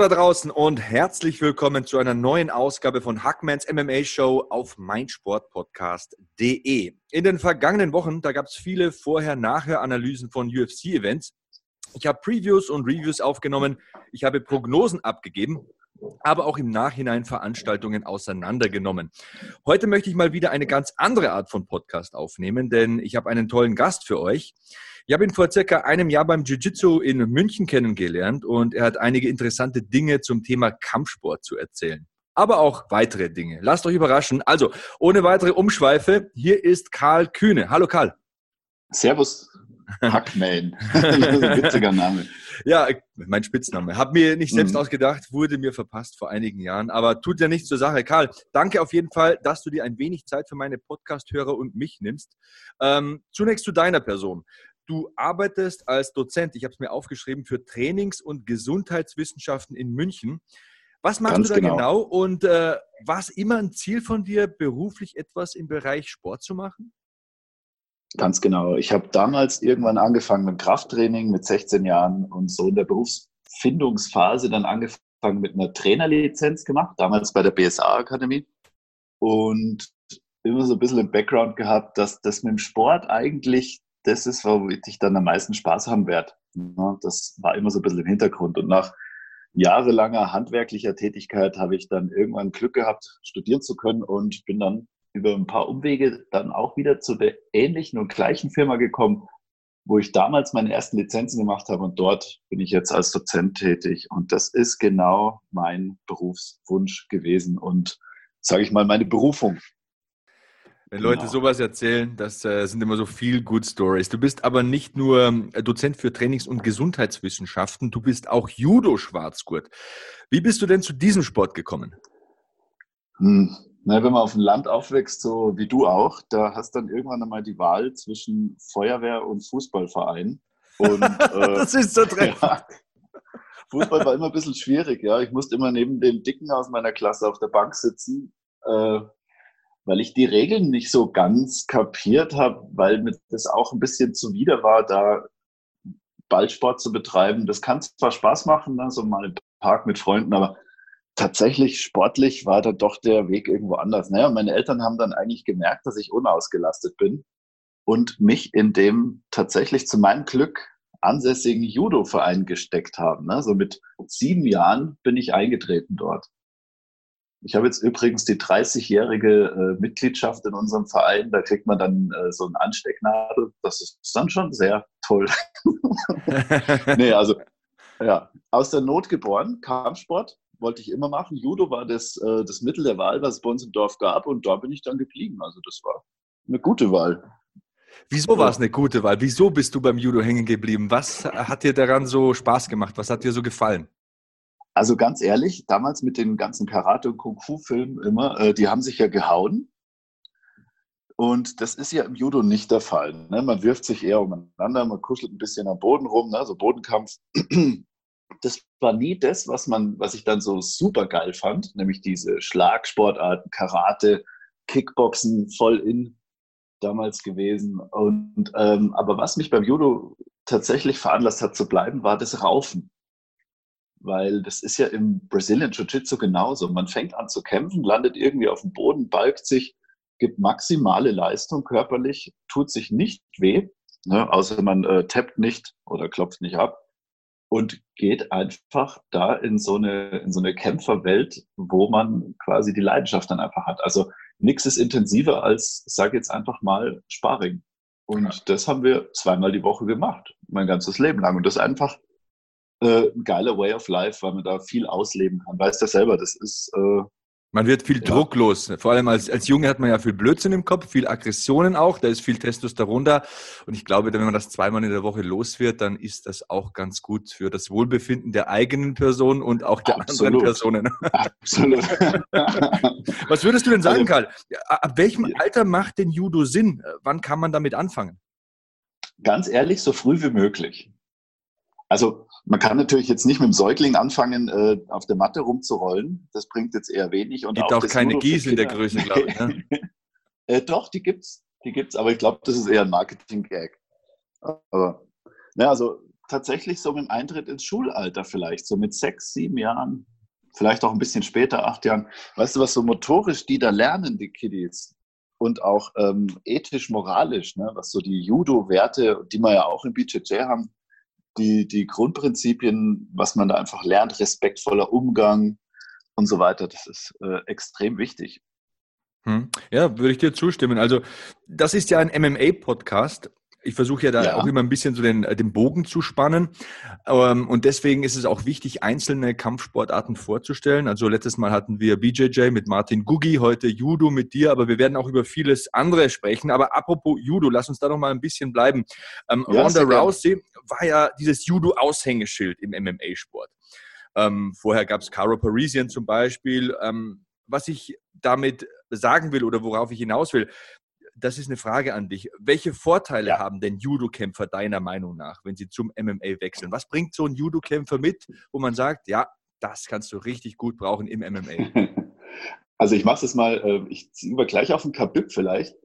da draußen und herzlich willkommen zu einer neuen Ausgabe von Hackmans MMA Show auf meinsportpodcast.de. In den vergangenen Wochen, da gab es viele Vorher-Nachher-Analysen von UFC-Events. Ich habe Previews und Reviews aufgenommen, ich habe Prognosen abgegeben, aber auch im Nachhinein Veranstaltungen auseinandergenommen. Heute möchte ich mal wieder eine ganz andere Art von Podcast aufnehmen, denn ich habe einen tollen Gast für euch. Ich habe ihn vor circa einem Jahr beim Jiu-Jitsu in München kennengelernt und er hat einige interessante Dinge zum Thema Kampfsport zu erzählen. Aber auch weitere Dinge. Lasst euch überraschen. Also, ohne weitere Umschweife, hier ist Karl Kühne. Hallo Karl. Servus, Hackman. Witziger Name. Ja, mein Spitzname. Hab mir nicht selbst Mhm. ausgedacht, wurde mir verpasst vor einigen Jahren, aber tut ja nichts zur Sache. Karl, danke auf jeden Fall, dass du dir ein wenig Zeit für meine Podcast-Hörer und mich nimmst. Ähm, zunächst zu deiner Person. Du arbeitest als Dozent, ich habe es mir aufgeschrieben, für Trainings- und Gesundheitswissenschaften in München. Was machst Ganz du da genau, genau. und äh, war es immer ein Ziel von dir, beruflich etwas im Bereich Sport zu machen? Ganz genau. Ich habe damals irgendwann angefangen mit Krafttraining mit 16 Jahren und so in der Berufsfindungsphase dann angefangen mit einer Trainerlizenz gemacht, damals bei der BSA-Akademie. Und immer so ein bisschen im Background gehabt, dass das mit dem Sport eigentlich das ist, womit ich dann am meisten Spaß haben werde. Ja, das war immer so ein bisschen im Hintergrund. Und nach jahrelanger handwerklicher Tätigkeit habe ich dann irgendwann Glück gehabt, studieren zu können und bin dann über ein paar Umwege dann auch wieder zu der ähnlichen und gleichen Firma gekommen, wo ich damals meine ersten Lizenzen gemacht habe und dort bin ich jetzt als Dozent tätig und das ist genau mein Berufswunsch gewesen und sage ich mal meine Berufung. Wenn Leute Genau. sowas erzählen, das äh, sind immer so viel Good Stories. Du bist aber nicht nur ähm, Dozent für Trainings- und Gesundheitswissenschaften, du bist auch Judo-Schwarzgurt. Wie bist du denn zu diesem Sport gekommen? Hm. Na, wenn man auf dem Land aufwächst, so wie du auch, da hast dann irgendwann einmal die Wahl zwischen Feuerwehr und Fußballverein. Und, äh, das ist so treffend. Ja. Fußball war immer ein bisschen schwierig, ja. Ich musste immer neben dem Dicken aus meiner Klasse auf der Bank sitzen, äh, weil ich die Regeln nicht so ganz kapiert habe, weil mir das auch ein bisschen zuwider war, da Ballsport zu betreiben. Das kann zwar Spaß machen, ne, so mal im Park mit Freunden, aber tatsächlich sportlich war da doch der Weg irgendwo anders. Naja, meine Eltern haben dann eigentlich gemerkt, dass ich unausgelastet bin und mich in dem tatsächlich zu meinem Glück ansässigen Judo-Verein gesteckt haben. Ne? So mit sieben Jahren bin ich eingetreten dort. Ich habe jetzt übrigens die 30-jährige äh, Mitgliedschaft in unserem Verein. Da kriegt man dann äh, so einen Anstecknadel. Das ist dann schon sehr toll. nee, also ja, aus der Not geboren, Kampfsport wollte ich immer machen. Judo war das, äh, das Mittel der Wahl, was es bei uns im Dorf gab. Und da bin ich dann geblieben. Also das war eine gute Wahl. Wieso war es eine gute Wahl? Wieso bist du beim Judo hängen geblieben? Was hat dir daran so Spaß gemacht? Was hat dir so gefallen? Also ganz ehrlich, damals mit den ganzen Karate- und Kung-Fu-Filmen immer, äh, die haben sich ja gehauen. Und das ist ja im Judo nicht der Fall. Ne? Man wirft sich eher umeinander, man kuschelt ein bisschen am Boden rum, ne? so Bodenkampf. Das war nie das, was man, was ich dann so super geil fand, nämlich diese Schlagsportarten, Karate, Kickboxen voll in damals gewesen. Und ähm, aber was mich beim Judo tatsächlich veranlasst hat zu bleiben, war das Raufen weil das ist ja im Brazilian Jiu-Jitsu genauso. Man fängt an zu kämpfen, landet irgendwie auf dem Boden, balgt sich, gibt maximale Leistung körperlich, tut sich nicht weh, ne, außer man äh, tappt nicht oder klopft nicht ab und geht einfach da in so eine, in so eine Kämpferwelt, wo man quasi die Leidenschaft dann einfach hat. Also nichts ist intensiver als, ich sage jetzt einfach mal, Sparring. Und Ja. das haben wir zweimal die Woche gemacht, mein ganzes Leben lang. Und das einfach äh, ein geiler Way of Life, weil man da viel ausleben kann. Weißt du selber, das ist, äh, Man wird viel ja. drucklos. Vor allem als, als Junge hat man ja viel Blödsinn im Kopf, viel Aggressionen auch, da ist viel Testosteron da. Und ich glaube, wenn man das zweimal in der Woche los wird, dann ist das auch ganz gut für das Wohlbefinden der eigenen Person und auch der Absolut. anderen Personen. Absolut. Was würdest du denn sagen, also, Karl? Ab welchem Alter macht denn Judo Sinn? Wann kann man damit anfangen? Ganz ehrlich, so früh wie möglich. Also man kann natürlich jetzt nicht mit dem Säugling anfangen, äh, auf der Matte rumzurollen. Das bringt jetzt eher wenig. Und gibt auch, auch keine Gies in der Größe, glaube ich. Ne? äh, doch, die gibt's, die gibt's. Aber ich glaube, das ist eher ein Marketing-Gag. Aber ja, also tatsächlich so mit dem Eintritt ins Schulalter vielleicht, so mit sechs, sieben Jahren, vielleicht auch ein bisschen später, acht Jahren. Weißt du, was so motorisch die da lernen, die Kiddies? Und auch ähm, ethisch, moralisch, ne? was so die Judo-Werte, die wir ja auch im BJJ haben, die, die Grundprinzipien, was man da einfach lernt, respektvoller Umgang und so weiter, das ist äh, extrem wichtig. Hm. Ja, würde ich dir zustimmen. Also, das ist ja ein MMA-Podcast ich versuche ja da ja. auch immer ein bisschen so den, äh, den Bogen zu spannen. Ähm, und deswegen ist es auch wichtig, einzelne Kampfsportarten vorzustellen. Also letztes Mal hatten wir BJJ mit Martin Gugi, heute Judo mit dir, aber wir werden auch über vieles andere sprechen. Aber apropos Judo, lass uns da noch mal ein bisschen bleiben. Ähm, ja, Ronda Rousey war ja dieses Judo-Aushängeschild im MMA-Sport. Ähm, vorher gab es Caro Parisian zum Beispiel. Ähm, was ich damit sagen will oder worauf ich hinaus will, das ist eine Frage an dich. Welche Vorteile ja. haben denn Judo-Kämpfer deiner Meinung nach, wenn sie zum MMA wechseln? Was bringt so ein Judo-Kämpfer mit, wo man sagt, ja, das kannst du richtig gut brauchen im MMA? Also ich mache es mal, äh, ich ziehe über gleich auf den Kabib vielleicht,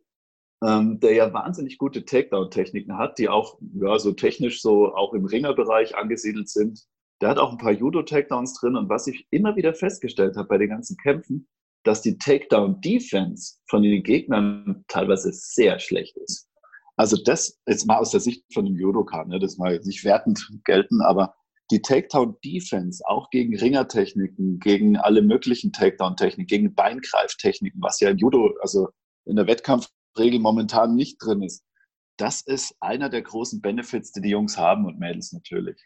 ähm, der ja wahnsinnig gute Takedown-Techniken hat, die auch ja, so technisch so auch im Ringerbereich angesiedelt sind. Der hat auch ein paar Judo-Takedowns drin und was ich immer wieder festgestellt habe bei den ganzen Kämpfen, dass die Takedown-Defense von den Gegnern teilweise sehr schlecht ist. Also das jetzt mal aus der Sicht von einem Judoka, ne, das mal nicht wertend gelten, aber die Takedown-Defense auch gegen Ringertechniken, gegen alle möglichen Takedown-Techniken, gegen Beingreiftechniken, was ja im Judo, also in der Wettkampfregel momentan nicht drin ist, das ist einer der großen Benefits, die die Jungs haben und Mädels natürlich.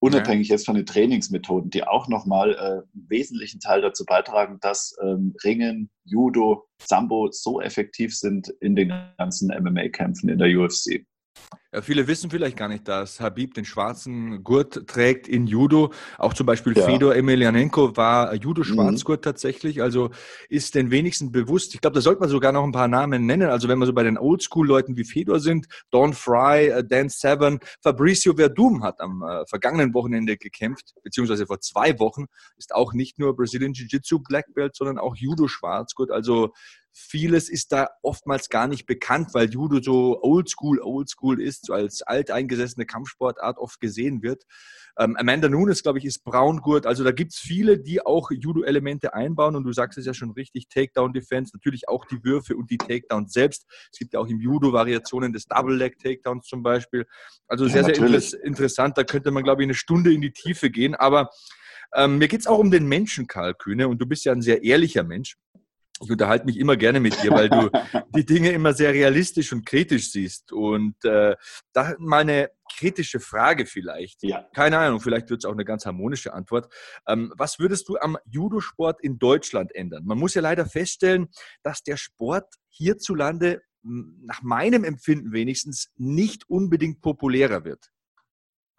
Unabhängig jetzt von den Trainingsmethoden, die auch nochmal äh, einen wesentlichen Teil dazu beitragen, dass ähm, Ringen, Judo, Sambo so effektiv sind in den ganzen MMA-Kämpfen in der UFC. Ja, viele wissen vielleicht gar nicht, dass Habib den schwarzen Gurt trägt in Judo. Auch zum Beispiel ja. Fedor Emelianenko war Judo-Schwarzgurt mhm. tatsächlich. Also ist den wenigsten bewusst. Ich glaube, da sollte man sogar noch ein paar Namen nennen. Also wenn wir so bei den Oldschool-Leuten wie Fedor sind, Don Fry, äh, Dan Severn, Fabricio Verdum hat am äh, vergangenen Wochenende gekämpft, beziehungsweise vor zwei Wochen, ist auch nicht nur Brazilian Jiu-Jitsu Black Belt, sondern auch Judo-Schwarzgurt. Also Vieles ist da oftmals gar nicht bekannt, weil Judo so oldschool, oldschool ist, so als alteingesessene Kampfsportart oft gesehen wird. Ähm, Amanda Nunes, glaube ich, ist Braungurt. Also da gibt es viele, die auch Judo-Elemente einbauen. Und du sagst es ja schon richtig, Takedown-Defense, natürlich auch die Würfe und die Takedowns selbst. Es gibt ja auch im Judo Variationen des Double-Leg-Takedowns zum Beispiel. Also sehr, ja, sehr inter interessant. Da könnte man, glaube ich, eine Stunde in die Tiefe gehen. Aber ähm, mir geht es auch um den Menschen, Karl Kühne. Und du bist ja ein sehr ehrlicher Mensch ich unterhalte mich immer gerne mit dir, weil du die Dinge immer sehr realistisch und kritisch siehst. Und äh, da mal eine kritische Frage vielleicht. Ja. Keine Ahnung, vielleicht wird es auch eine ganz harmonische Antwort. Ähm, was würdest du am Judosport in Deutschland ändern? Man muss ja leider feststellen, dass der Sport hierzulande nach meinem Empfinden wenigstens nicht unbedingt populärer wird.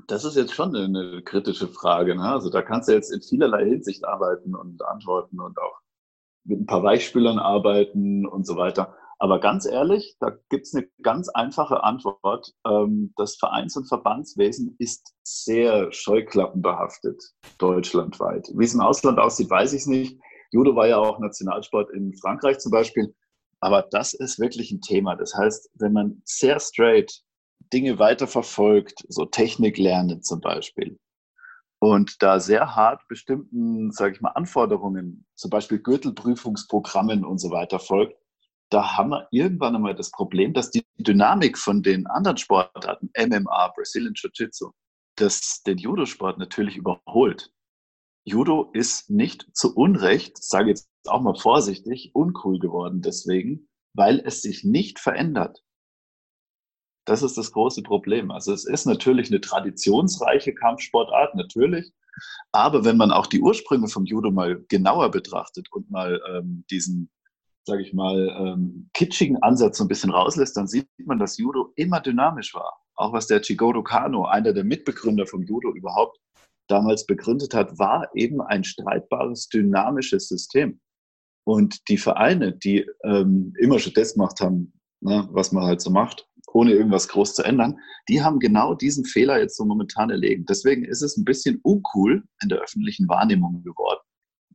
Das ist jetzt schon eine kritische Frage. Ne? Also da kannst du jetzt in vielerlei Hinsicht arbeiten und antworten und auch mit ein paar Weichspülern arbeiten und so weiter. Aber ganz ehrlich, da gibt es eine ganz einfache Antwort. Ähm, das Vereins- und Verbandswesen ist sehr scheuklappenbehaftet, deutschlandweit. Wie es im Ausland aussieht, weiß ich nicht. Judo war ja auch Nationalsport in Frankreich zum Beispiel. Aber das ist wirklich ein Thema. Das heißt, wenn man sehr straight Dinge weiterverfolgt, so Technik lernen zum Beispiel, und da sehr hart bestimmten, sage ich mal, Anforderungen, zum Beispiel Gürtelprüfungsprogrammen und so weiter folgt, da haben wir irgendwann einmal das Problem, dass die Dynamik von den anderen Sportarten, MMA, Brazilian Jiu-Jitsu, das den Judo-Sport natürlich überholt. Judo ist nicht zu Unrecht, sage jetzt auch mal vorsichtig, uncool geworden deswegen, weil es sich nicht verändert. Das ist das große Problem. Also es ist natürlich eine traditionsreiche Kampfsportart, natürlich. Aber wenn man auch die Ursprünge vom Judo mal genauer betrachtet und mal ähm, diesen, sage ich mal, ähm, kitschigen Ansatz so ein bisschen rauslässt, dann sieht man, dass Judo immer dynamisch war. Auch was der Chigoro Kano, einer der Mitbegründer vom Judo überhaupt, damals begründet hat, war eben ein streitbares, dynamisches System. Und die Vereine, die ähm, immer schon das gemacht haben, ne, was man halt so macht, ohne irgendwas groß zu ändern, die haben genau diesen Fehler jetzt so momentan erlegen. Deswegen ist es ein bisschen uncool in der öffentlichen Wahrnehmung geworden.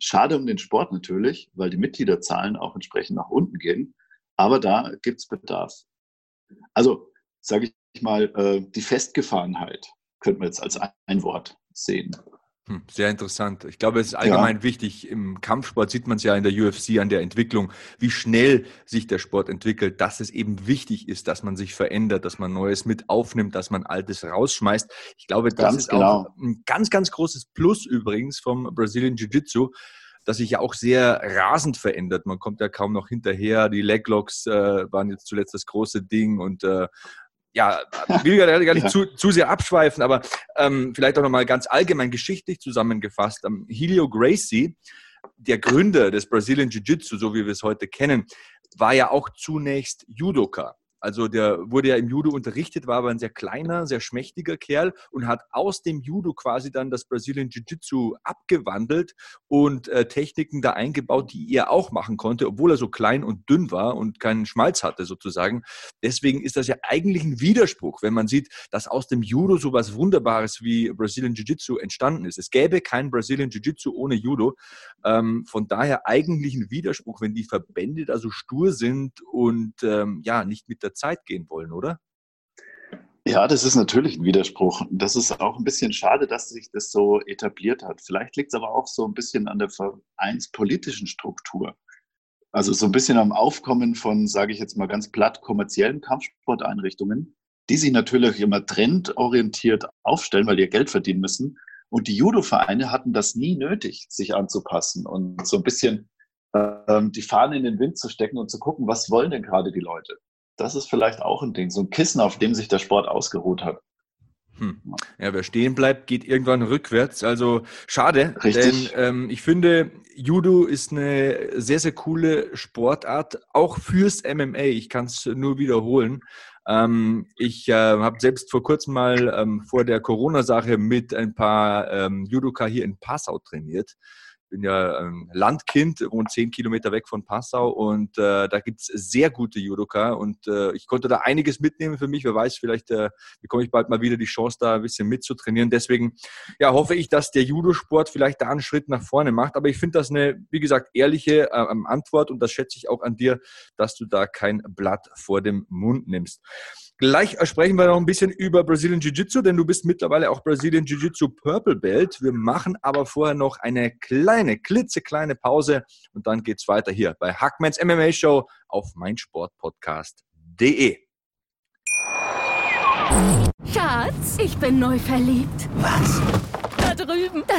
Schade um den Sport natürlich, weil die Mitgliederzahlen auch entsprechend nach unten gehen. Aber da gibt es Bedarf. Also, sage ich mal, äh, die Festgefahrenheit könnte man jetzt als ein Wort sehen. Hm, sehr interessant. Ich glaube, es ist allgemein ja. wichtig. Im Kampfsport sieht man es ja in der UFC an der Entwicklung, wie schnell sich der Sport entwickelt, dass es eben wichtig ist, dass man sich verändert, dass man Neues mit aufnimmt, dass man Altes rausschmeißt. Ich glaube, das ganz ist genau. auch ein ganz, ganz großes Plus übrigens vom Brazilian Jiu-Jitsu das sich ja auch sehr rasend verändert. Man kommt ja kaum noch hinterher. Die Leglocks äh, waren jetzt zuletzt das große Ding und äh, ja, will gar, gar nicht ja. zu, zu sehr abschweifen, aber ähm, vielleicht auch nochmal ganz allgemein geschichtlich zusammengefasst. Ähm, Helio Gracie, der Gründer des Brazilian Jiu-Jitsu, so wie wir es heute kennen, war ja auch zunächst Judoka. Also der wurde ja im Judo unterrichtet, war aber ein sehr kleiner, sehr schmächtiger Kerl und hat aus dem Judo quasi dann das Brazilian Jiu-Jitsu abgewandelt und äh, Techniken da eingebaut, die er auch machen konnte, obwohl er so klein und dünn war und keinen Schmalz hatte sozusagen. Deswegen ist das ja eigentlich ein Widerspruch, wenn man sieht, dass aus dem Judo so was Wunderbares wie Brazilian Jiu-Jitsu entstanden ist. Es gäbe kein Brazilian Jiu-Jitsu ohne Judo. Ähm, von daher eigentlich ein Widerspruch, wenn die Verbände da so stur sind und ähm, ja, nicht mit der der Zeit gehen wollen, oder? Ja, das ist natürlich ein Widerspruch. Das ist auch ein bisschen schade, dass sich das so etabliert hat. Vielleicht liegt es aber auch so ein bisschen an der vereinspolitischen Struktur. Also so ein bisschen am Aufkommen von, sage ich jetzt mal ganz platt, kommerziellen Kampfsporteinrichtungen, die sich natürlich immer trendorientiert aufstellen, weil die ihr Geld verdienen müssen. Und die Judo-Vereine hatten das nie nötig, sich anzupassen und so ein bisschen ähm, die Fahne in den Wind zu stecken und zu gucken, was wollen denn gerade die Leute das ist vielleicht auch ein Ding, so ein Kissen, auf dem sich der Sport ausgeruht hat. Hm. Ja, wer stehen bleibt, geht irgendwann rückwärts. Also schade, Richtig. denn ähm, ich finde, Judo ist eine sehr, sehr coole Sportart, auch fürs MMA. Ich kann es nur wiederholen. Ähm, ich äh, habe selbst vor kurzem mal ähm, vor der Corona-Sache mit ein paar ähm, Judoka hier in Passau trainiert bin ja ein Landkind, rund zehn Kilometer weg von Passau und äh, da gibt es sehr gute Judoka und äh, ich konnte da einiges mitnehmen für mich. Wer weiß, vielleicht äh, bekomme ich bald mal wieder die Chance, da ein bisschen mitzutrainieren. Deswegen ja, hoffe ich, dass der Judosport vielleicht da einen Schritt nach vorne macht. Aber ich finde das eine, wie gesagt, ehrliche äh, Antwort und das schätze ich auch an dir, dass du da kein Blatt vor dem Mund nimmst. Gleich sprechen wir noch ein bisschen über Brazilian Jiu-Jitsu, denn du bist mittlerweile auch Brazilian Jiu-Jitsu Purple Belt. Wir machen aber vorher noch eine kleine, klitzekleine Pause und dann geht's weiter hier bei Hackmans MMA Show auf meinsportpodcast.de. Schatz, ich bin neu verliebt. Was?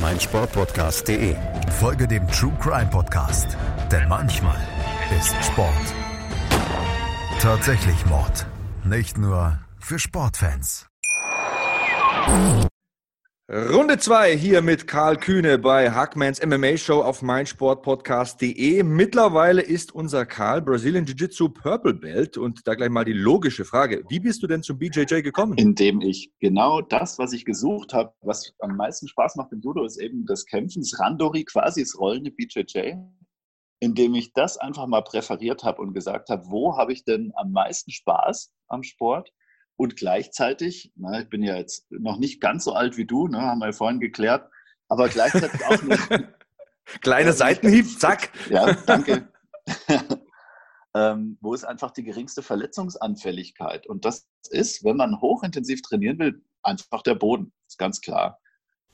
meinsportpodcast.de. Folge dem True Crime Podcast, denn manchmal ist Sport tatsächlich Mord. Nicht nur für Sportfans. Runde 2 hier mit Karl Kühne bei Hackmans MMA Show auf meinsportpodcast.de. Mittlerweile ist unser Karl Brazilian Jiu-Jitsu Purple Belt und da gleich mal die logische Frage. Wie bist du denn zum BJJ gekommen? Indem ich genau das, was ich gesucht habe, was am meisten Spaß macht im Judo, ist eben das Kämpfen, das Randori, quasi das rollende BJJ. Indem ich das einfach mal präferiert habe und gesagt habe, wo habe ich denn am meisten Spaß am Sport? Und gleichzeitig, na, ich bin ja jetzt noch nicht ganz so alt wie du, ne, haben wir ja vorhin geklärt, aber gleichzeitig auch nicht. Kleiner Seitenhieb, zack. Ja, danke. ähm, wo ist einfach die geringste Verletzungsanfälligkeit? Und das ist, wenn man hochintensiv trainieren will, einfach der Boden, ist ganz klar.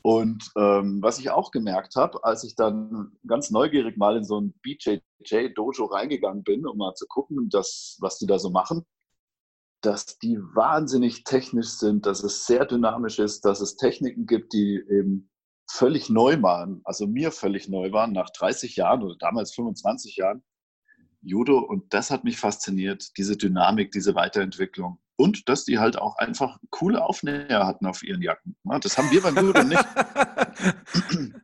Und ähm, was ich auch gemerkt habe, als ich dann ganz neugierig mal in so ein BJJ-Dojo reingegangen bin, um mal zu gucken, dass, was die da so machen, dass die wahnsinnig technisch sind, dass es sehr dynamisch ist, dass es Techniken gibt, die eben völlig neu waren, also mir völlig neu waren, nach 30 Jahren oder damals 25 Jahren Judo. Und das hat mich fasziniert, diese Dynamik, diese Weiterentwicklung. Und dass die halt auch einfach coole Aufnäher hatten auf ihren Jacken. Das haben wir beim Judo nicht.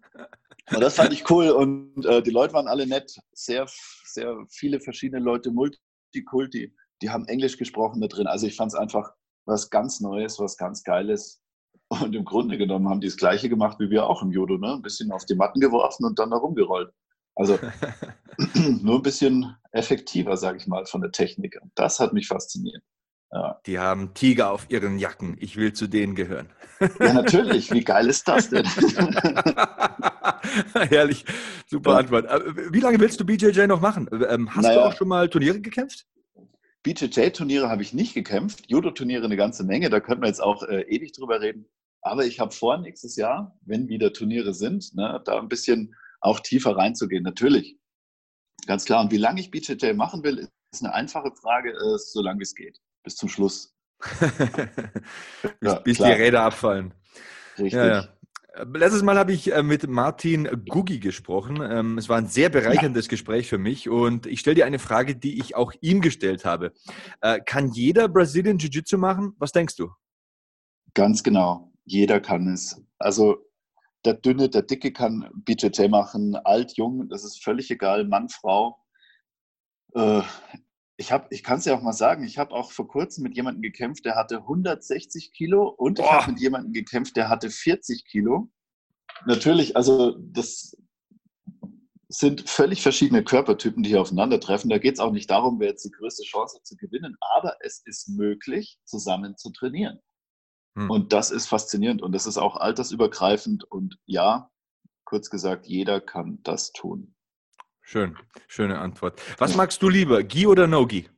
Und das fand ich cool. Und äh, die Leute waren alle nett. Sehr, sehr viele verschiedene Leute, Multikulti. Die haben Englisch gesprochen da drin. Also ich fand es einfach was ganz Neues, was ganz Geiles. Und im Grunde genommen haben die das Gleiche gemacht wie wir auch im Judo. Ne? Ein bisschen auf die Matten geworfen und dann da rumgerollt. Also nur ein bisschen effektiver, sage ich mal, von der Technik. Und das hat mich fasziniert. Ja. Die haben Tiger auf ihren Jacken. Ich will zu denen gehören. Ja, natürlich. Wie geil ist das denn? Herrlich. Super ja. Antwort. Äh, wie lange willst du BJJ noch machen? Ähm, hast naja. du auch schon mal Turniere gekämpft? BJJ-Turniere habe ich nicht gekämpft. Judo-Turniere eine ganze Menge. Da könnten wir jetzt auch äh, ewig drüber reden. Aber ich habe vor, nächstes Jahr, wenn wieder Turniere sind, ne, da ein bisschen auch tiefer reinzugehen. Natürlich. Ganz klar. Und wie lange ich BJJ machen will, ist eine einfache Frage, äh, so lange wie es geht bis zum Schluss. bis, ja, bis die Räder abfallen. Richtig. Ja, ja. Letztes Mal habe ich äh, mit Martin Gugi gesprochen. Ähm, es war ein sehr bereicherndes ja. Gespräch für mich und ich stelle dir eine Frage, die ich auch ihm gestellt habe. Äh, kann jeder Brazilian Jiu-Jitsu machen? Was denkst du? Ganz genau. Jeder kann es. Also der Dünne, der Dicke kann BJJ machen, alt, jung, das ist völlig egal, Mann, Frau. Ich, ich kann es ja auch mal sagen, ich habe auch vor kurzem mit jemandem gekämpft, der hatte 160 Kilo und Boah. ich habe mit jemandem gekämpft, der hatte 40 Kilo. Natürlich, also das sind völlig verschiedene Körpertypen, die hier aufeinandertreffen. Da geht es auch nicht darum, wer jetzt die größte Chance hat zu gewinnen, aber es ist möglich, zusammen zu trainieren. Hm. Und das ist faszinierend und das ist auch altersübergreifend und ja, kurz gesagt, jeder kann das tun. Schön, schöne Antwort. Was magst du lieber, Gi oder No-Gi?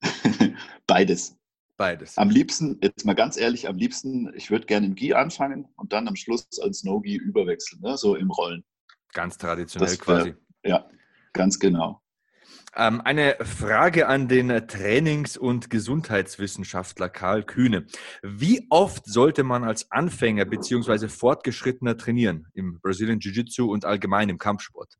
Beides. Beides. Am liebsten, jetzt mal ganz ehrlich, am liebsten, ich würde gerne im Gi anfangen und dann am Schluss als No-Gi überwechseln, ne? so im Rollen. Ganz traditionell das, quasi. ja, ganz genau. Ähm, eine Frage an den Trainings- und Gesundheitswissenschaftler Karl Kühne. Wie oft sollte man als Anfänger bzw. Fortgeschrittener trainieren im Brazilian Jiu-Jitsu und allgemein im Kampfsport?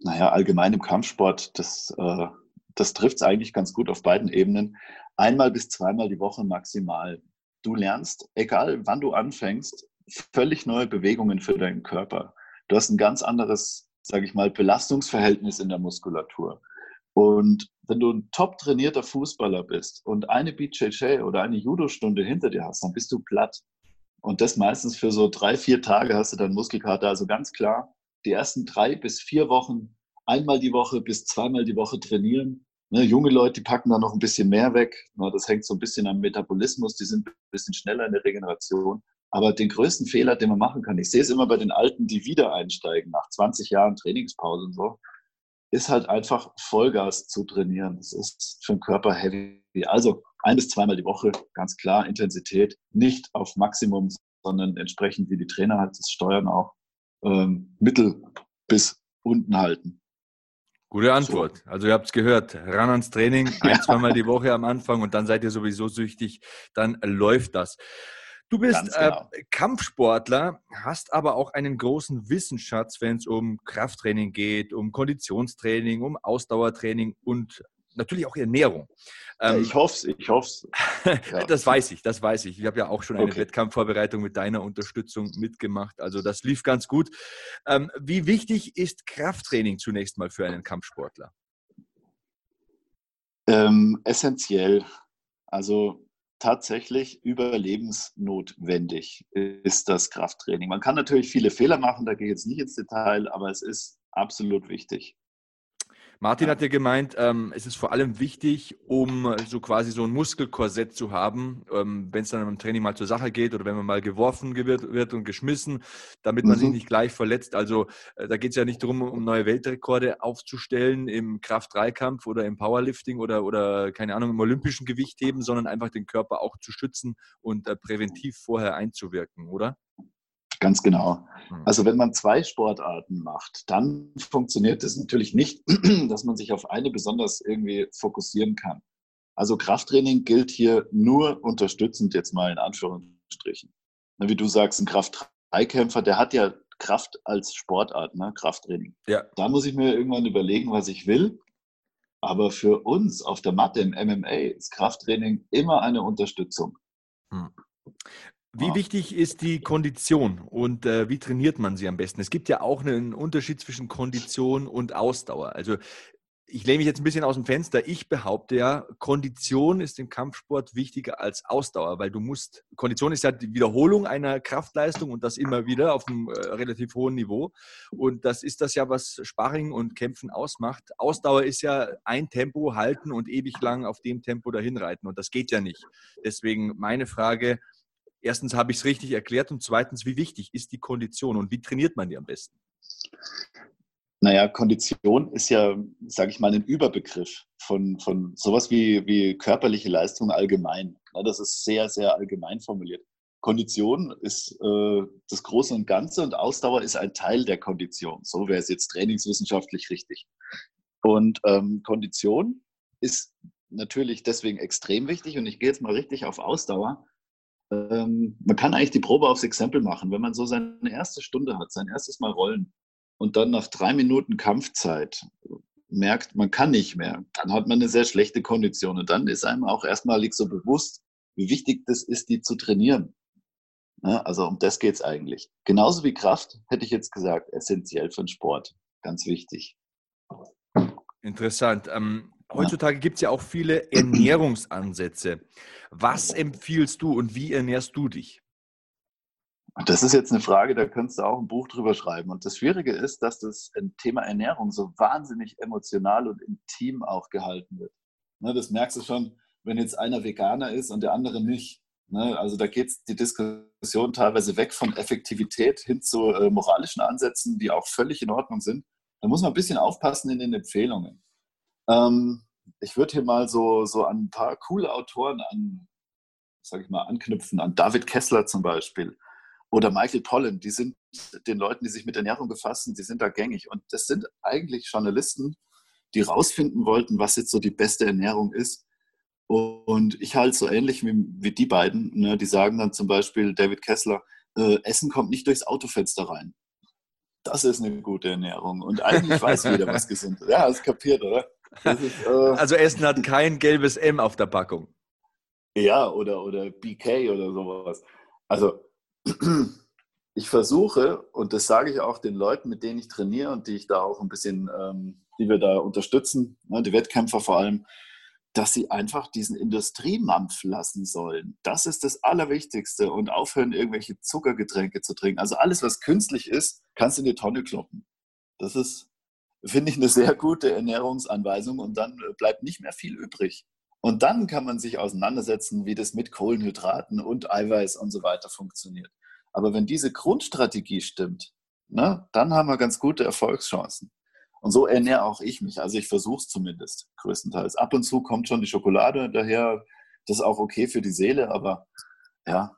Naja, allgemein im Kampfsport, das, äh, das trifft es eigentlich ganz gut auf beiden Ebenen. Einmal bis zweimal die Woche maximal. Du lernst, egal wann du anfängst, völlig neue Bewegungen für deinen Körper. Du hast ein ganz anderes, sage ich mal, Belastungsverhältnis in der Muskulatur. Und wenn du ein top trainierter Fußballer bist und eine BJJ oder eine Judo-Stunde hinter dir hast, dann bist du platt. Und das meistens für so drei, vier Tage hast du dann Muskelkater. Also ganz klar, die ersten drei bis vier Wochen einmal die Woche bis zweimal die Woche trainieren. Ne, junge Leute, die packen da noch ein bisschen mehr weg. Ne, das hängt so ein bisschen am Metabolismus. Die sind ein bisschen schneller in der Regeneration. Aber den größten Fehler, den man machen kann, ich sehe es immer bei den Alten, die wieder einsteigen, nach 20 Jahren Trainingspause und so, ist halt einfach Vollgas zu trainieren. Das ist für den Körper heavy. Also ein bis zweimal die Woche, ganz klar, Intensität, nicht auf Maximum, sondern entsprechend, wie die Trainer halt das steuern auch ähm, mittel bis unten halten. Gute Antwort. So. Also ihr habt es gehört, ran ans Training, ein, zweimal die Woche am Anfang und dann seid ihr sowieso süchtig, dann läuft das. Du bist äh, genau. äh, Kampfsportler, hast aber auch einen großen Wissensschatz, wenn es um Krafttraining geht, um Konditionstraining, um Ausdauertraining und natürlich auch Ernährung. Ähm, ich hoffe es, ich hoffe es. Ja. das weiß ich, das weiß ich. Ich habe ja auch schon eine okay. Wettkampfvorbereitung mit deiner Unterstützung mitgemacht. Also das lief ganz gut. Ähm, wie wichtig ist Krafttraining zunächst mal für einen Kampfsportler? Ähm, essentiell. Also tatsächlich überlebensnotwendig ist das Krafttraining. Man kann natürlich viele Fehler machen, da gehe ich jetzt nicht ins Detail, aber es ist absolut wichtig. Martin hat ja gemeint, ähm, es ist vor allem wichtig, um so quasi so ein Muskelkorsett zu haben, ähm, wenn es dann im Training mal zur Sache geht oder wenn man mal geworfen wird, wird und geschmissen, damit man mhm. sich nicht gleich verletzt. Also äh, da geht es ja nicht darum, um neue Weltrekorde aufzustellen im Kraft-3-Kampf oder im Powerlifting oder, oder keine Ahnung, im olympischen Gewichtheben, sondern einfach den Körper auch zu schützen und äh, präventiv vorher einzuwirken, oder? Ganz genau. Hm. Also wenn man zwei Sportarten macht, dann funktioniert es natürlich nicht, dass man sich auf eine besonders irgendwie fokussieren kann. Also Krafttraining gilt hier nur unterstützend jetzt mal in Anführungsstrichen. Wie du sagst, ein Kraft-3-Kämpfer, der hat ja Kraft als Sportart, ne? Krafttraining. Ja. Da muss ich mir irgendwann überlegen, was ich will. Aber für uns auf der Matte im MMA ist Krafttraining immer eine Unterstützung. Hm. Wie wichtig ist die Kondition und äh, wie trainiert man sie am besten? Es gibt ja auch einen Unterschied zwischen Kondition und Ausdauer. Also ich lehne mich jetzt ein bisschen aus dem Fenster. Ich behaupte ja, Kondition ist im Kampfsport wichtiger als Ausdauer, weil du musst, Kondition ist ja die Wiederholung einer Kraftleistung und das immer wieder auf einem äh, relativ hohen Niveau. Und das ist das ja, was Sparring und Kämpfen ausmacht. Ausdauer ist ja ein Tempo halten und ewig lang auf dem Tempo dahin reiten und das geht ja nicht. Deswegen meine Frage, erstens habe ich es richtig erklärt und zweitens, wie wichtig ist die Kondition und wie trainiert man die am besten? Naja, Kondition ist ja, sage ich mal, ein Überbegriff von, von sowas wie, wie körperliche Leistung allgemein. Das ist sehr, sehr allgemein formuliert. Kondition ist äh, das Große und Ganze und Ausdauer ist ein Teil der Kondition. So wäre es jetzt trainingswissenschaftlich richtig. Und ähm, Kondition ist natürlich deswegen extrem wichtig und ich gehe jetzt mal richtig auf Ausdauer. Ähm, man kann eigentlich die Probe aufs Exempel machen. Wenn man so seine erste Stunde hat, sein erstes Mal rollen, und dann nach drei Minuten Kampfzeit merkt, man kann nicht mehr, dann hat man eine sehr schlechte Kondition. Und dann ist einem auch erstmalig so bewusst, wie wichtig das ist, die zu trainieren. Ja, also um das geht es eigentlich. Genauso wie Kraft, hätte ich jetzt gesagt, essentiell für den Sport. Ganz wichtig. Interessant. Ähm, heutzutage gibt es ja auch viele Ernährungsansätze. Was empfiehlst du und wie ernährst du dich? Das ist jetzt eine Frage, da könntest du auch ein Buch drüber schreiben. Und das Schwierige ist, dass das Thema Ernährung so wahnsinnig emotional und intim auch gehalten wird. Ne, das merkst du schon, wenn jetzt einer Veganer ist und der andere nicht. Ne, also da geht die Diskussion teilweise weg von Effektivität hin zu äh, moralischen Ansätzen, die auch völlig in Ordnung sind. Da muss man ein bisschen aufpassen in den Empfehlungen. Ähm, ich würde hier mal so, so an ein paar coole Autoren an, sag ich mal, anknüpfen, an David Kessler zum Beispiel oder Michael Pollan, die sind den Leuten, die sich mit Ernährung befassen, die sind da gängig. Und das sind eigentlich Journalisten, die rausfinden wollten, was jetzt so die beste Ernährung ist. Und ich halte so ähnlich wie, wie die beiden. Ne? Die sagen dann zum Beispiel, David Kessler, äh, Essen kommt nicht durchs Autofenster rein. Das ist eine gute Ernährung. Und eigentlich weiß jeder, was gesund ist. Ja, das kapiert, oder? Ist, äh, also Essen hat kein gelbes M auf der Packung. Ja, oder, oder BK oder sowas. Also ich versuche, und das sage ich auch den Leuten, mit denen ich trainiere und die ich da auch ein bisschen, ähm, die wir da unterstützen, ne, die Wettkämpfer vor allem, dass sie einfach diesen Industriemampf lassen sollen. Das ist das Allerwichtigste und aufhören, irgendwelche Zuckergetränke zu trinken. Also alles, was künstlich ist, kannst du in die Tonne kloppen. Das ist, finde ich, eine sehr gute Ernährungsanweisung und dann bleibt nicht mehr viel übrig. Und dann kann man sich auseinandersetzen, wie das mit Kohlenhydraten und Eiweiß und so weiter funktioniert. Aber wenn diese Grundstrategie stimmt, ne, dann haben wir ganz gute Erfolgschancen. Und so ernähre auch ich mich. Also ich versuche es zumindest größtenteils. Ab und zu kommt schon die Schokolade daher. Das ist auch okay für die Seele, aber ja,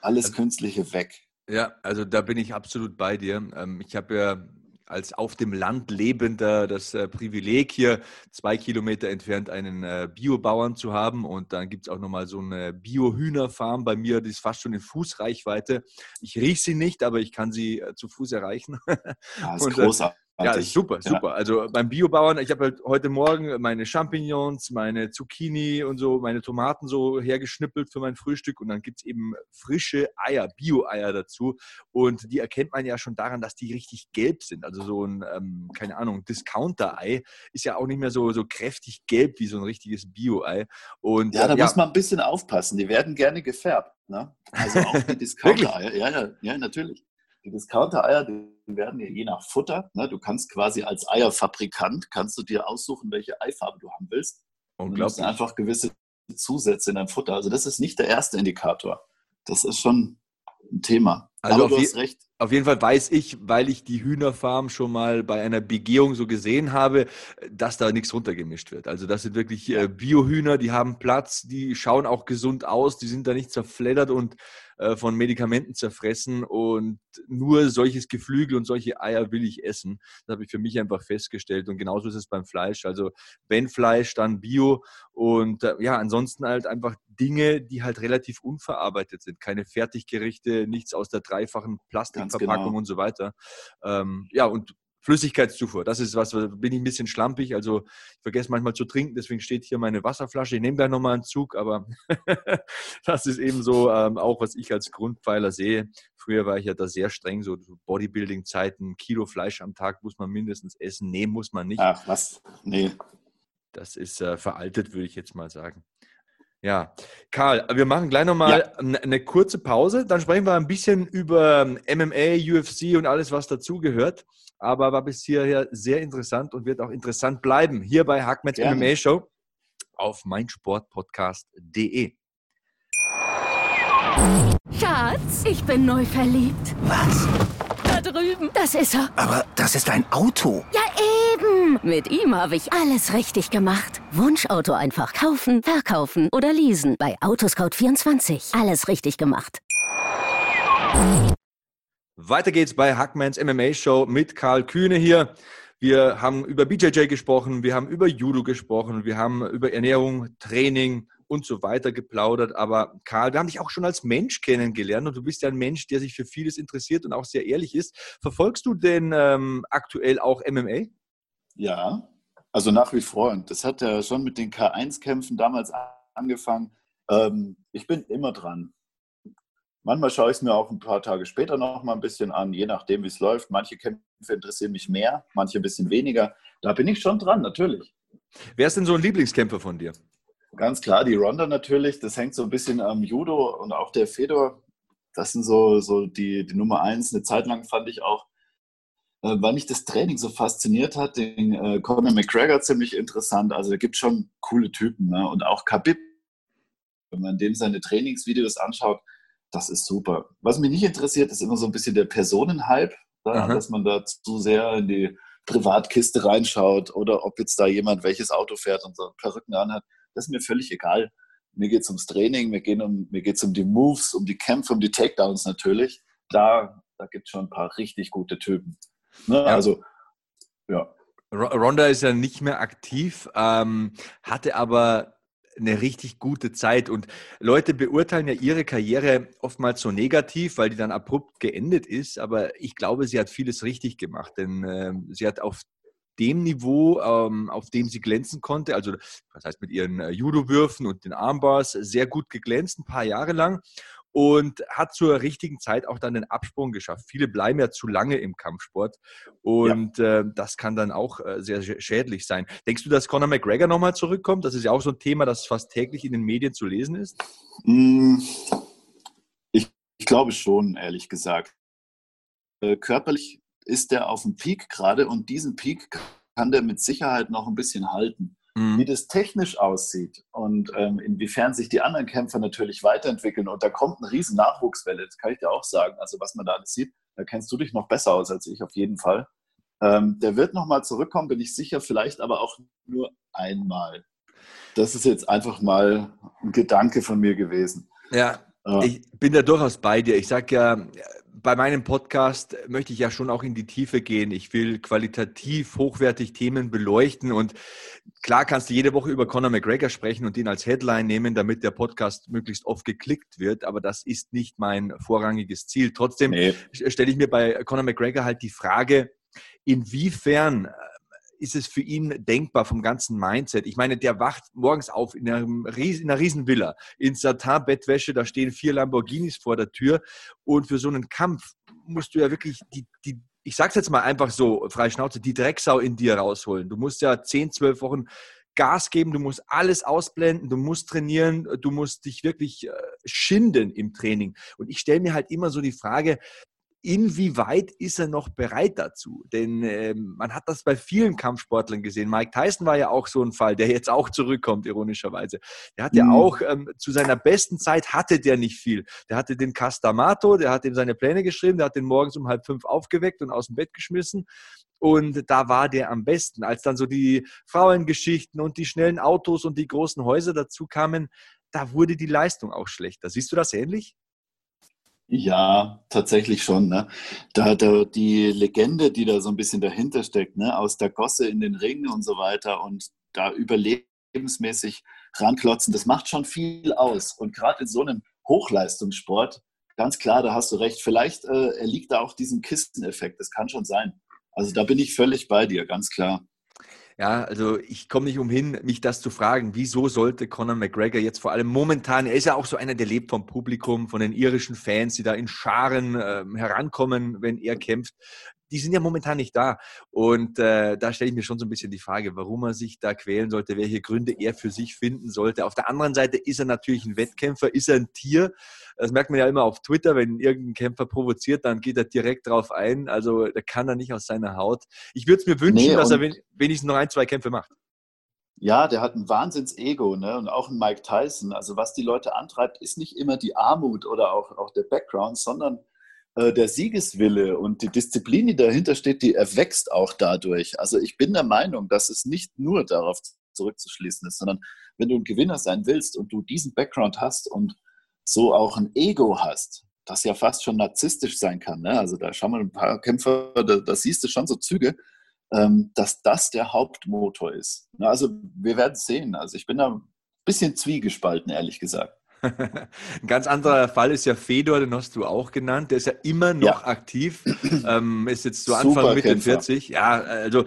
alles also, Künstliche weg. Ja, also da bin ich absolut bei dir. Ähm, ich habe ja als auf dem Land lebender das äh, Privileg, hier zwei Kilometer entfernt einen äh, Biobauern zu haben. Und dann gibt es auch nochmal so eine Bio-Hühnerfarm bei mir, die ist fast schon in Fußreichweite. Ich rieche sie nicht, aber ich kann sie äh, zu Fuß erreichen. Ja, ist und, großartig. Ja, super, super. Ja. Also beim Biobauern, ich habe halt heute Morgen meine Champignons, meine Zucchini und so, meine Tomaten so hergeschnippelt für mein Frühstück und dann gibt es eben frische Eier, Bio-Eier dazu und die erkennt man ja schon daran, dass die richtig gelb sind. Also so ein, ähm, keine Ahnung, Discounter-Ei ist ja auch nicht mehr so, so kräftig gelb wie so ein richtiges Bio-Ei. Und, ja, da ja, muss man ein bisschen aufpassen. Die werden gerne gefärbt. Ne? Also auch die Discounter-Eier. ja, ja, ja, natürlich. Die Discounter-Eier, die werden ja je nach Futter. Ne? Du kannst quasi als Eierfabrikant, kannst du dir aussuchen, welche Eifarbe du haben willst. Und du hast einfach gewisse Zusätze in deinem Futter. Also das ist nicht der erste Indikator. Das ist schon ein Thema. Also Aber auf, du hast recht. auf jeden Fall weiß ich, weil ich die Hühnerfarm schon mal bei einer Begehung so gesehen habe, dass da nichts runtergemischt wird. Also das sind wirklich äh, Biohühner, die haben Platz, die schauen auch gesund aus, die sind da nicht zerfleddert und äh, von Medikamenten zerfressen und nur solches Geflügel und solche Eier will ich essen. Das habe ich für mich einfach festgestellt und genauso ist es beim Fleisch. Also wenn Fleisch, dann Bio und äh, ja, ansonsten halt einfach Dinge, die halt relativ unverarbeitet sind. Keine Fertiggerichte, nichts aus der dreifachen Plastikverpackung genau. und so weiter. Ähm, ja, und Flüssigkeitszufuhr, das ist was, da bin ich ein bisschen schlampig. Also ich vergesse manchmal zu trinken, deswegen steht hier meine Wasserflasche. Ich nehme gleich nochmal einen Zug, aber das ist eben so ähm, auch, was ich als Grundpfeiler sehe. Früher war ich ja da sehr streng, so Bodybuilding-Zeiten, Kilo Fleisch am Tag muss man mindestens essen. Nee, muss man nicht. Ach, was? Nee. Das ist äh, veraltet, würde ich jetzt mal sagen. Ja, Karl, wir machen gleich nochmal ja. eine kurze Pause. Dann sprechen wir ein bisschen über MMA, UFC und alles, was dazugehört. Aber war bis hierher sehr interessant und wird auch interessant bleiben. Hier bei Hackmans MMA Show auf meinsportpodcast.de. Schatz, ich bin neu verliebt. Was? Da drüben. Das ist er. Aber das ist ein Auto. Ja, Mit ihm habe ich alles richtig gemacht. Wunschauto einfach kaufen, verkaufen oder leasen. Bei Autoscout24. Alles richtig gemacht. Weiter geht's bei Hackmans MMA Show mit Karl Kühne hier. Wir haben über BJJ gesprochen, wir haben über Judo gesprochen, wir haben über Ernährung, Training und so weiter geplaudert. Aber Karl, wir haben dich auch schon als Mensch kennengelernt und du bist ja ein Mensch, der sich für vieles interessiert und auch sehr ehrlich ist. Verfolgst du denn ähm, aktuell auch MMA? Ja, also nach wie vor. Und das hat ja schon mit den K1-Kämpfen damals angefangen. Ähm, ich bin immer dran. Manchmal schaue ich es mir auch ein paar Tage später noch mal ein bisschen an, je nachdem, wie es läuft. Manche Kämpfe interessieren mich mehr, manche ein bisschen weniger. Da bin ich schon dran, natürlich. Wer ist denn so ein Lieblingskämpfer von dir? Ganz klar, die Ronda natürlich. Das hängt so ein bisschen am Judo und auch der Fedor. Das sind so, so die, die Nummer eins. Eine Zeit lang fand ich auch, äh, weil mich das Training so fasziniert hat, den äh, Conor McGregor ziemlich interessant. Also, da gibt schon coole Typen. Ne? Und auch Khabib, wenn man dem seine Trainingsvideos anschaut, das ist super. Was mich nicht interessiert, ist immer so ein bisschen der Personenhype, ja, dass man da zu sehr in die Privatkiste reinschaut oder ob jetzt da jemand welches Auto fährt und so Perücken anhat. Das ist mir völlig egal. Mir geht es ums Training, mir geht um, es um die Moves, um die Kämpfe, um die Takedowns natürlich. Da, da gibt es schon ein paar richtig gute Typen. Ne? Ja. Also, ja. Ronda ist ja nicht mehr aktiv, ähm, hatte aber eine richtig gute Zeit. Und Leute beurteilen ja ihre Karriere oftmals so negativ, weil die dann abrupt geendet ist. Aber ich glaube, sie hat vieles richtig gemacht, denn äh, sie hat auf dem Niveau, ähm, auf dem sie glänzen konnte, also das heißt mit ihren äh, Judo-Würfen und den Armbars, sehr gut geglänzt, ein paar Jahre lang und hat zur richtigen Zeit auch dann den Absprung geschafft. Viele bleiben ja zu lange im Kampfsport und ja. äh, das kann dann auch äh, sehr schädlich sein. Denkst du, dass Conor McGregor nochmal zurückkommt? Das ist ja auch so ein Thema, das fast täglich in den Medien zu lesen ist. Mm, ich, ich glaube schon, ehrlich gesagt. Äh, körperlich ist der auf dem Peak gerade und diesen Peak kann der mit Sicherheit noch ein bisschen halten. Mhm. Wie das technisch aussieht und ähm, inwiefern sich die anderen Kämpfer natürlich weiterentwickeln. Und da kommt eine riesen Nachwuchswelle, das kann ich dir auch sagen. Also was man da alles sieht, da kennst du dich noch besser aus als ich auf jeden Fall. Ähm, der wird nochmal zurückkommen, bin ich sicher, vielleicht aber auch nur einmal. Das ist jetzt einfach mal ein Gedanke von mir gewesen. Ja, ja. ich bin da durchaus bei dir. Ich sage ja, bei meinem Podcast möchte ich ja schon auch in die Tiefe gehen. Ich will qualitativ hochwertig Themen beleuchten und klar kannst du jede Woche über Conor McGregor sprechen und ihn als Headline nehmen, damit der Podcast möglichst oft geklickt wird, aber das ist nicht mein vorrangiges Ziel. Trotzdem nee. stelle ich mir bei Conor McGregor halt die Frage, inwiefern ist es für ihn denkbar vom ganzen Mindset? Ich meine, der wacht morgens auf in, einem Riesen, in einer Riesenvilla, in Satin-Bettwäsche, da stehen vier Lamborghinis vor der Tür und für so einen Kampf musst du ja wirklich die, die ich sag's jetzt mal einfach so, frei Schnauze, die Drecksau in dir rausholen. Du musst ja zehn, zwölf Wochen Gas geben, du musst alles ausblenden, du musst trainieren, du musst dich wirklich äh, schinden im Training. Und ich stelle mir halt immer so die Frage, inwieweit ist er noch bereit dazu? Denn ähm, man hat das bei vielen Kampfsportlern gesehen. Mike Tyson war ja auch so ein Fall, der jetzt auch zurückkommt, ironischerweise. Der hat ja mhm. auch ähm, zu seiner besten Zeit hatte der nicht viel. Der hatte den Castamato, der hat ihm seine Pläne geschrieben, der hat den morgens um halb fünf aufgeweckt und aus dem Bett geschmissen. Und da war der am besten. Als dann so die Frauengeschichten und die schnellen Autos und die großen Häuser dazu kamen, da wurde die Leistung auch schlechter. Siehst du das ähnlich? Ja, tatsächlich schon. Ne? Da, da die Legende, die da so ein bisschen dahinter steckt, ne? aus der Gosse in den Ring und so weiter und da überlebensmäßig ranklotzen, das macht schon viel aus. Und gerade in so einem Hochleistungssport, ganz klar, da hast du recht, vielleicht äh, erliegt da auch diesem Kisteneffekt, das kann schon sein. Also da bin ich völlig bei dir, ganz klar. Ja, also ich komme nicht umhin, mich das zu fragen, wieso sollte Conor McGregor jetzt vor allem momentan, er ist ja auch so einer, der lebt vom Publikum, von den irischen Fans, die da in Scharen äh, herankommen, wenn er kämpft die sind ja momentan nicht da. Und äh, da stelle ich mir schon so ein bisschen die Frage, warum er sich da quälen sollte, welche Gründe er für sich finden sollte. Auf der anderen Seite ist er natürlich ein Wettkämpfer, ist er ein Tier. Das merkt man ja immer auf Twitter, wenn irgendein Kämpfer provoziert, dann geht er direkt drauf ein. Also da kann er nicht aus seiner Haut. Ich würde es mir wünschen, nee, dass er wenigstens noch ein, zwei Kämpfe macht. Ja, der hat ein Wahnsinns-Ego ne? und auch ein Mike Tyson. Also was die Leute antreibt, ist nicht immer die Armut oder auch, auch der Background, sondern äh, der Siegeswille und die Disziplin, die dahinter steht, die erwächst auch dadurch. Also ich bin der Meinung, dass es nicht nur darauf zurückzuschließen ist, sondern wenn du ein Gewinner sein willst und du diesen Background hast und so auch ein Ego hast, das ja fast schon narzisstisch sein kann. Ne? Also da schauen wir ein paar Kämpfer, da, da siehst du schon so Züge, ähm, dass das der Hauptmotor ist. Also wir werden sehen. Also ich bin da ein bisschen zwiegespalten, ehrlich gesagt. Ein ganz anderer Fall ist ja Fedor, den hast du auch genannt. Der ist ja immer noch ja. aktiv, ähm, ist jetzt so Anfang Super Mitte Kämpfer. 40. Ja, also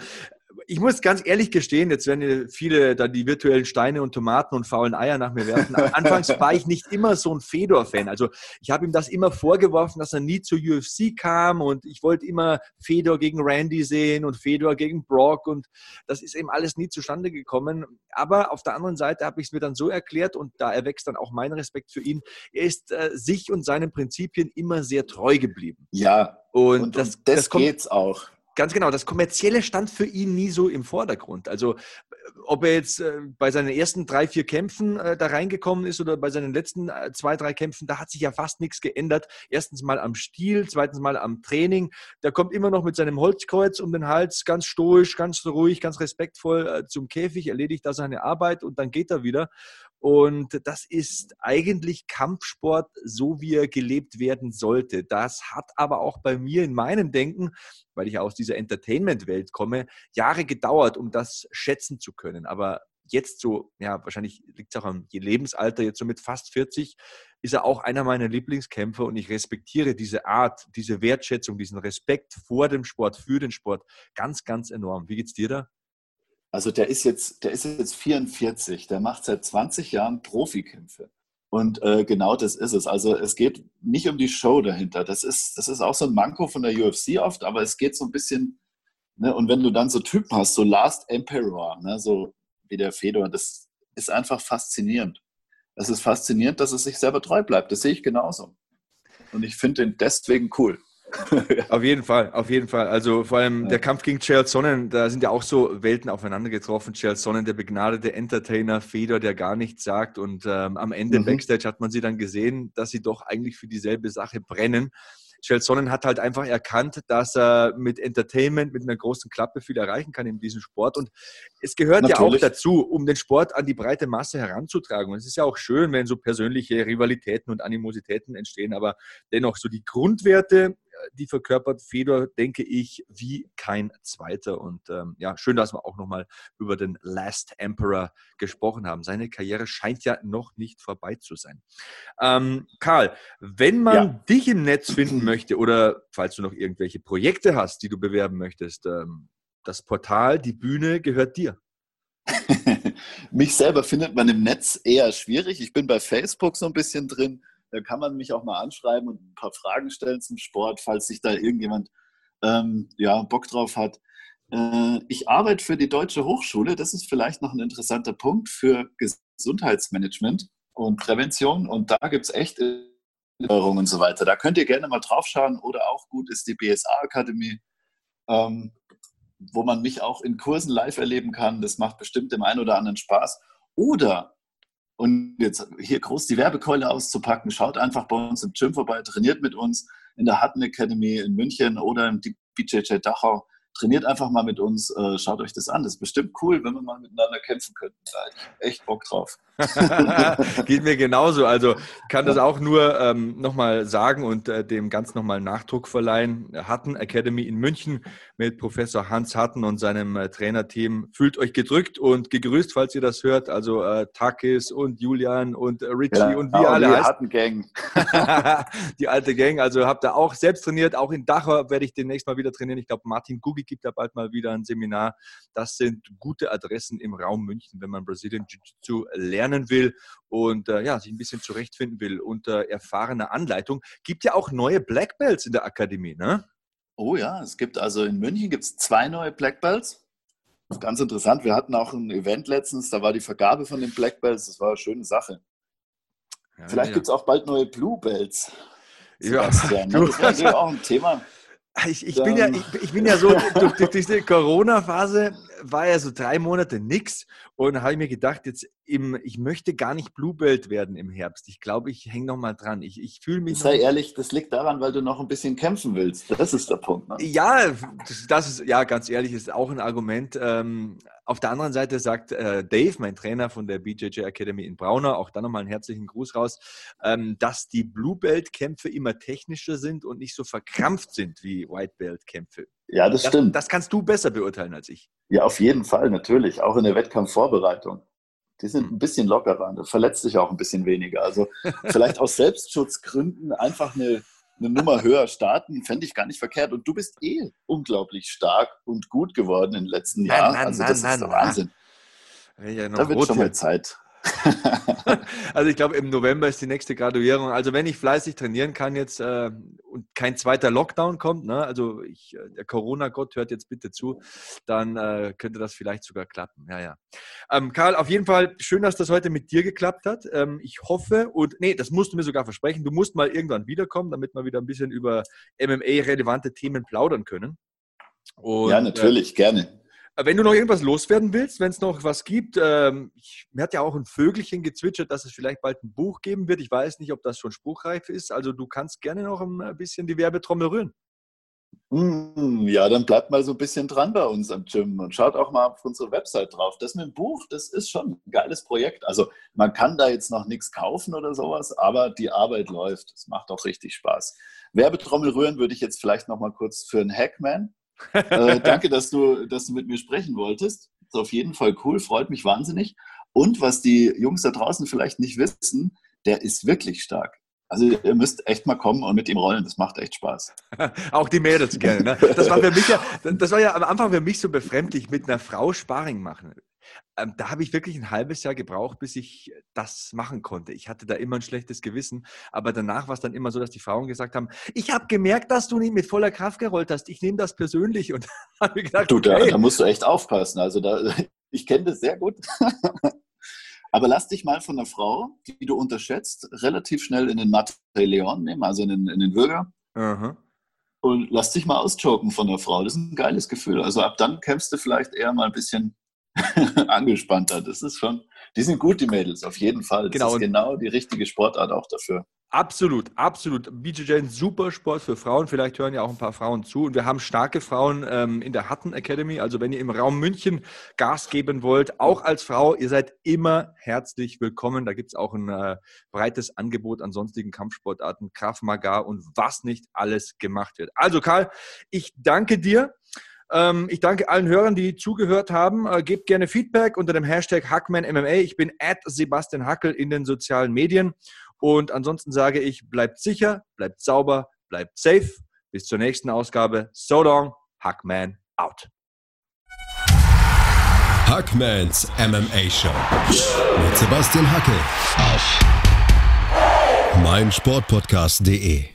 ich muss ganz ehrlich gestehen, jetzt werden viele da die virtuellen Steine und Tomaten und faulen Eier nach mir werfen. Anfangs war ich nicht immer so ein Fedor-Fan. Also ich habe ihm das immer vorgeworfen, dass er nie zur UFC kam und ich wollte immer Fedor gegen Randy sehen und Fedor gegen Brock und das ist eben alles nie zustande gekommen. Aber auf der anderen Seite habe ich es mir dann so erklärt und da erwächst dann auch mein Respekt für ihn. Er ist äh, sich und seinen Prinzipien immer sehr treu geblieben. Ja, und, und das, das, das geht's auch. Ganz genau, das Kommerzielle stand für ihn nie so im Vordergrund. Also ob er jetzt äh, bei seinen ersten drei, vier Kämpfen äh, da reingekommen ist oder bei seinen letzten äh, zwei, drei Kämpfen, da hat sich ja fast nichts geändert. Erstens mal am Stil, zweitens mal am Training. Der kommt immer noch mit seinem Holzkreuz um den Hals, ganz stoisch, ganz ruhig, ganz respektvoll äh, zum Käfig, erledigt da seine Arbeit und dann geht er wieder. Und das ist eigentlich Kampfsport, so wie er gelebt werden sollte. Das hat aber auch bei mir in meinem Denken, weil ich aus dieser Entertainment-Welt komme, Jahre gedauert, um das schätzen zu können. Aber jetzt so, ja, wahrscheinlich liegt es auch am Lebensalter, jetzt so mit fast 40, ist er auch einer meiner Lieblingskämpfer und ich respektiere diese Art, diese Wertschätzung, diesen Respekt vor dem Sport, für den Sport ganz, ganz enorm. Wie geht's dir da? Also der ist jetzt, der ist jetzt 44, der macht seit 20 Jahren Profikämpfe. Und äh, genau das ist es. Also es geht nicht um die Show dahinter. Das ist, das ist auch so ein Manko von der UFC oft, aber es geht so ein bisschen, ne, und wenn du dann so Typen hast, so Last Emperor, ne, so wie der Fedor, das ist einfach faszinierend. Es ist faszinierend, dass es sich selber treu bleibt. Das sehe ich genauso. Und ich finde den deswegen cool. auf jeden Fall, auf jeden Fall. Also vor allem ja. der Kampf gegen Chael Sonnen, da sind ja auch so Welten aufeinander getroffen. Chael Sonnen, der begnadete Entertainer, Feder, der gar nichts sagt. Und ähm, am Ende mhm. Backstage hat man sie dann gesehen, dass sie doch eigentlich für dieselbe Sache brennen. Chael Sonnen hat halt einfach erkannt, dass er mit Entertainment, mit einer großen Klappe viel erreichen kann in diesem Sport. Und es gehört Natürlich. ja auch dazu, um den Sport an die breite Masse heranzutragen. Und es ist ja auch schön, wenn so persönliche Rivalitäten und Animositäten entstehen. Aber dennoch so die Grundwerte, die verkörpert Fedor, denke ich, wie kein zweiter. Und ähm, ja, schön, dass wir auch nochmal über den Last Emperor gesprochen haben. Seine Karriere scheint ja noch nicht vorbei zu sein. Ähm, Karl, wenn man ja. dich im Netz finden möchte oder falls du noch irgendwelche Projekte hast, die du bewerben möchtest, ähm, das Portal, die Bühne gehört dir. Mich selber findet man im Netz eher schwierig. Ich bin bei Facebook so ein bisschen drin. Da kann man mich auch mal anschreiben und ein paar Fragen stellen zum Sport, falls sich da irgendjemand ähm, ja, Bock drauf hat. Äh, ich arbeite für die Deutsche Hochschule. Das ist vielleicht noch ein interessanter Punkt für Gesundheitsmanagement und Prävention. Und da gibt es echt und so weiter. Da könnt ihr gerne mal drauf schauen. Oder auch gut ist die BSA Akademie, ähm, wo man mich auch in Kursen live erleben kann. Das macht bestimmt dem einen oder anderen Spaß. Oder, und jetzt hier groß die Werbekeule auszupacken, schaut einfach bei uns im Gym vorbei, trainiert mit uns in der Hutton Academy in München oder im BJJ Dachau trainiert einfach mal mit uns, äh, schaut euch das an. Das ist bestimmt cool, wenn wir mal miteinander kämpfen könnten. Echt Bock drauf. Geht mir genauso. Also kann das auch nur ähm, nochmal sagen und äh, dem ganz nochmal Nachdruck verleihen. Hatten Academy in München mit Professor Hans Hatten und seinem äh, Trainerteam. Fühlt euch gedrückt und gegrüßt, falls ihr das hört. Also äh, Takis und Julian und Richie ja, und wie alle. Die Hatten Gang. die alte Gang. Also habt ihr auch selbst trainiert. Auch in Dachau werde ich demnächst mal wieder trainieren. Ich glaube, Martin Gugi gibt da bald mal wieder ein Seminar. Das sind gute Adressen im Raum München, wenn man Brazilian Jiu-Jitsu lernen will und äh, ja, sich ein bisschen zurechtfinden will unter erfahrener Anleitung. Gibt ja auch neue Black Belts in der Akademie, ne? Oh ja, es gibt also in München gibt es zwei neue Black Belts. Das ist ganz interessant. Wir hatten auch ein Event letztens, da war die Vergabe von den Black Belts. Das war eine schöne Sache. Ja, Vielleicht ja. gibt es auch bald neue Blue Belts. Sebastian. Ja, das wäre auch ein Thema. Ich, ich, bin ja, ich, ich, bin ja so, durch, durch diese Corona-Phase war ja so drei Monate nichts und habe ich mir gedacht, jetzt im, ich möchte gar nicht Bluebelt werden im Herbst. Ich glaube, ich hänge noch mal dran. Ich, ich fühle mich. Sei ehrlich, das liegt daran, weil du noch ein bisschen kämpfen willst. Das ist der Punkt. Ne? Ja, das, das, ist, ja, ganz ehrlich, ist auch ein Argument. Ähm, auf der anderen Seite sagt äh, Dave, mein Trainer von der BJJ Academy in Braunau, auch da nochmal einen herzlichen Gruß raus, ähm, dass die Bluebelt-Kämpfe immer technischer sind und nicht so verkrampft sind wie Whitebelt-Kämpfe. Ja, das, das stimmt. Das kannst du besser beurteilen als ich. Ja, auf jeden Fall, natürlich. Auch in der Wettkampfvorbereitung. Die sind hm. ein bisschen lockerer, da verletzt sich auch ein bisschen weniger. Also vielleicht aus Selbstschutzgründen einfach eine, eine Nummer höher starten, fände ich gar nicht verkehrt. Und du bist eh unglaublich stark und gut geworden in den letzten Jahren. also das ist der Wahnsinn. Ja da wird schon mal Zeit. also ich glaube, im November ist die nächste Graduierung. Also wenn ich fleißig trainieren kann jetzt äh, und kein zweiter Lockdown kommt, ne, also ich, äh, der Corona-Gott hört jetzt bitte zu, dann äh, könnte das vielleicht sogar klappen. Ja, ja. Ähm, Karl, auf jeden Fall schön, dass das heute mit dir geklappt hat. Ähm, ich hoffe und nee, das musst du mir sogar versprechen. Du musst mal irgendwann wiederkommen, damit wir wieder ein bisschen über MMA-relevante Themen plaudern können. Und, ja, natürlich, äh, gerne. Wenn du noch irgendwas loswerden willst, wenn es noch was gibt, ähm, ich, mir hat ja auch ein Vögelchen gezwitschert, dass es vielleicht bald ein Buch geben wird. Ich weiß nicht, ob das schon spruchreif ist. Also du kannst gerne noch ein bisschen die Werbetrommel rühren. Mm, ja, dann bleibt mal so ein bisschen dran bei uns am Gym und schaut auch mal auf unsere Website drauf. Das mit dem Buch, das ist schon ein geiles Projekt. Also man kann da jetzt noch nichts kaufen oder sowas, aber die Arbeit läuft. Es macht auch richtig Spaß. Werbetrommel rühren würde ich jetzt vielleicht noch mal kurz für einen Hackman äh, danke, dass du, dass du mit mir sprechen wolltest. Ist auf jeden Fall cool, freut mich wahnsinnig. Und was die Jungs da draußen vielleicht nicht wissen, der ist wirklich stark. Also ihr müsst echt mal kommen und mit ihm rollen, das macht echt Spaß. Auch die Mädels gerne. Ne? Das war für mich ja, das war ja am Anfang für mich so befremdlich, mit einer Frau Sparring machen da habe ich wirklich ein halbes Jahr gebraucht, bis ich das machen konnte. Ich hatte da immer ein schlechtes Gewissen, aber danach war es dann immer so, dass die Frauen gesagt haben, ich habe gemerkt, dass du nicht mit voller Kraft gerollt hast. Ich nehme das persönlich und habe gedacht, du, da, okay. da, musst du echt aufpassen. Also da, ich kenne das sehr gut. aber lass dich mal von einer Frau, die du unterschätzt, relativ schnell in den Mateleon nehmen, also in den, in den Würger. Uh Und lass dich mal auschoken von der Frau. Das ist ein geiles Gefühl. Also ab dann kämpfst du vielleicht eher mal ein bisschen angespannter. Das ist schon, die sind gut, die Mädels, auf jeden Fall. Das genau. ist genau die richtige Sportart auch dafür. Absolut, absolut. BJJ ein super Sport für Frauen. Vielleicht hören ja auch ein paar Frauen zu. Und wir haben starke Frauen ähm, in der Hutton Academy. Also wenn ihr im Raum München Gas geben wollt, auch als Frau, ihr seid immer herzlich willkommen. Da gibt es auch ein äh, breites Angebot an sonstigen Kampfsportarten, Kraft Maga und was nicht alles gemacht wird. Also Karl, ich danke dir. Ähm, ich danke allen Hörern, die zugehört haben. Äh, gebt gerne Feedback unter dem Hashtag HackmanMMA. Ich bin at Sebastian Hackel in den sozialen Medien. Und ansonsten sage ich, bleibt sicher, bleibt sauber, bleibt safe. Bis zur nächsten Ausgabe. So long, Hackman out. Hackmans MMA Show mit Sebastian Hackel auf meinsportpodcast.de.